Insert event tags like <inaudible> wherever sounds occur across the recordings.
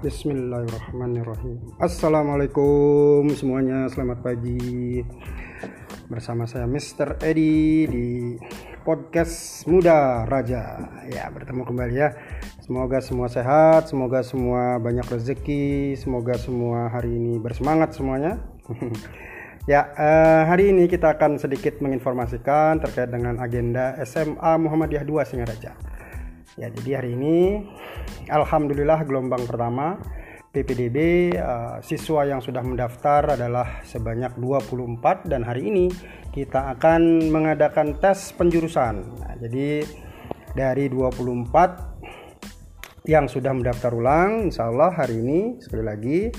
Bismillahirrahmanirrahim. Assalamualaikum semuanya. Selamat pagi. Bersama saya Mr. Edi Di podcast Muda Raja. Ya bertemu kembali ya. Semoga semua sehat Semoga semua banyak rezeki Semoga semua hari ini bersemangat semuanya. <laughs> Ya, eh, hari ini kita akan sedikit menginformasikan terkait dengan agenda SMA Muhammadiyah 2 Singaraja. Ya, jadi hari ini alhamdulillah gelombang pertama PPDB uh, eh, siswa yang sudah mendaftar adalah sebanyak 24 dan hari ini kita akan mengadakan tes penjurusan. Nah, jadi dari 24 yang sudah mendaftar ulang, insya Allah hari ini sekali lagi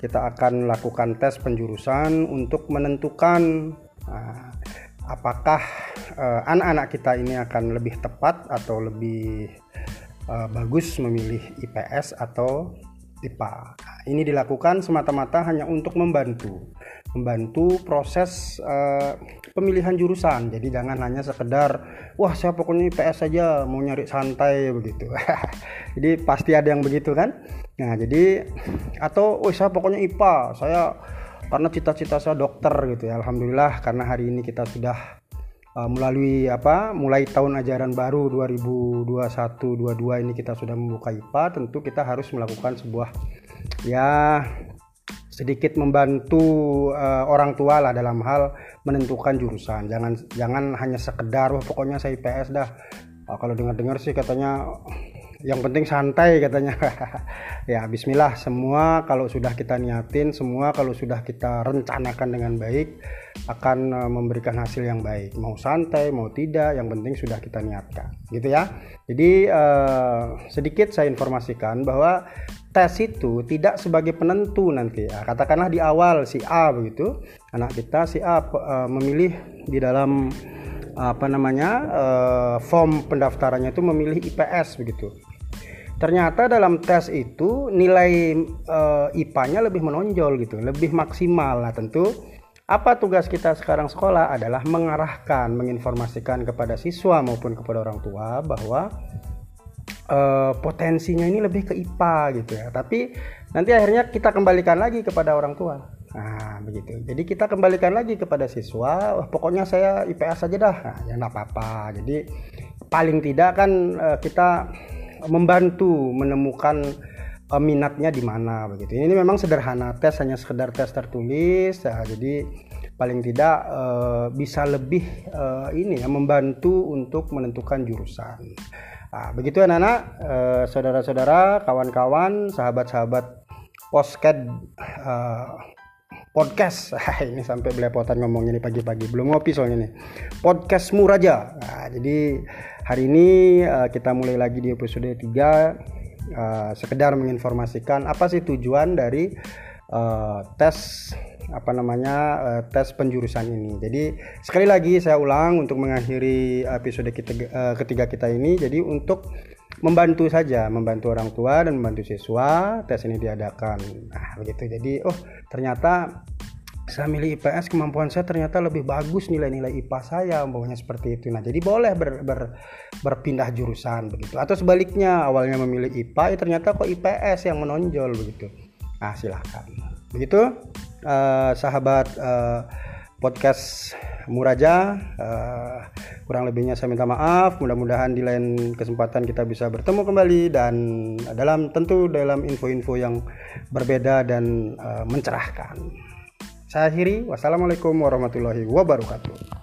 kita akan lakukan tes penjurusan untuk menentukan uh, apakah uh, anak-anak kita ini akan lebih tepat atau lebih uh, bagus memilih IPS atau IPA. Ini dilakukan semata-mata hanya untuk membantu, membantu proses uh, pemilihan jurusan. Jadi jangan hanya sekedar, wah saya pokoknya IPS saja mau nyari santai begitu. <laughs> Jadi pasti ada yang begitu kan? Nah jadi atau, oh saya pokoknya IPA, saya karena cita-cita saya dokter gitu ya alhamdulillah karena hari ini kita sudah uh, melalui apa mulai tahun ajaran baru 2021-22 ini kita sudah membuka IPA tentu kita harus melakukan sebuah ya sedikit membantu uh, orang tua lah dalam hal menentukan jurusan. Jangan jangan hanya sekedar wah pokoknya saya IPS dah. Uh, kalau dengar-dengar sih katanya yang penting santai katanya. <laughs> Ya bismillah. Semua kalau sudah kita niatin semua kalau sudah kita rencanakan dengan baik akan uh, memberikan hasil yang baik. Mau santai mau tidak yang penting sudah kita niatkan. Gitu ya. Jadi uh, sedikit saya informasikan bahwa tes itu tidak sebagai penentu nanti. Ya katakanlah di awal si A begitu anak kita si A uh, memilih di dalam apa namanya uh, form pendaftarannya itu memilih IPS begitu ternyata dalam tes itu nilai uh, IPA-nya lebih menonjol gitu, lebih maksimal. Nah, tentu apa tugas kita sekarang sekolah adalah mengarahkan, menginformasikan kepada siswa maupun kepada orang tua bahwa uh, potensinya ini lebih ke IPA gitu ya. Tapi nanti akhirnya kita kembalikan lagi kepada orang tua. Nah, begitu. Jadi kita kembalikan lagi kepada siswa, oh, pokoknya saya IPS saja dah. Nah, ya enggak apa-apa. Jadi paling tidak kan uh, kita membantu menemukan uh, minatnya di mana begitu. Ini memang sederhana tes hanya sekedar tes tertulis ya, jadi paling tidak uh, bisa lebih ini ya membantu untuk menentukan jurusan. Nah, begitu anak-anak, uh, saudara-saudara, kawan-kawan, sahabat-sahabat posket uh, podcast. <laughs> Ini sampai belepotan ngomongnya nih pagi-pagi. Belum ngopi soalnya nih. Podcast muraja. Nah, jadi hari ini uh, kita mulai lagi di episode 3 uh, sekedar menginformasikan apa sih tujuan dari uh, tes apa namanya uh, tes penjurusan ini. Jadi sekali lagi saya ulang untuk mengakhiri episode kita, uh, ketiga kita ini. Jadi untuk membantu saja, membantu orang tua dan membantu siswa tes ini diadakan. Nah, begitu. Jadi, oh, ternyata saya milih IPS kemampuan saya ternyata lebih bagus nilai-nilai IPA saya umpamanya seperti itu nah jadi boleh ber, ber, berpindah jurusan begitu atau sebaliknya awalnya memilih IPA ya ternyata kok IPS yang menonjol begitu nah silahkan begitu uh, sahabat uh, podcast Muraja. Uh, kurang lebihnya saya minta maaf. Mudah-mudahan di lain kesempatan kita bisa bertemu kembali dan dalam tentu dalam info-info yang berbeda dan uh, mencerahkan. Saya akhiri. Wassalamualaikum warahmatullahi wabarakatuh.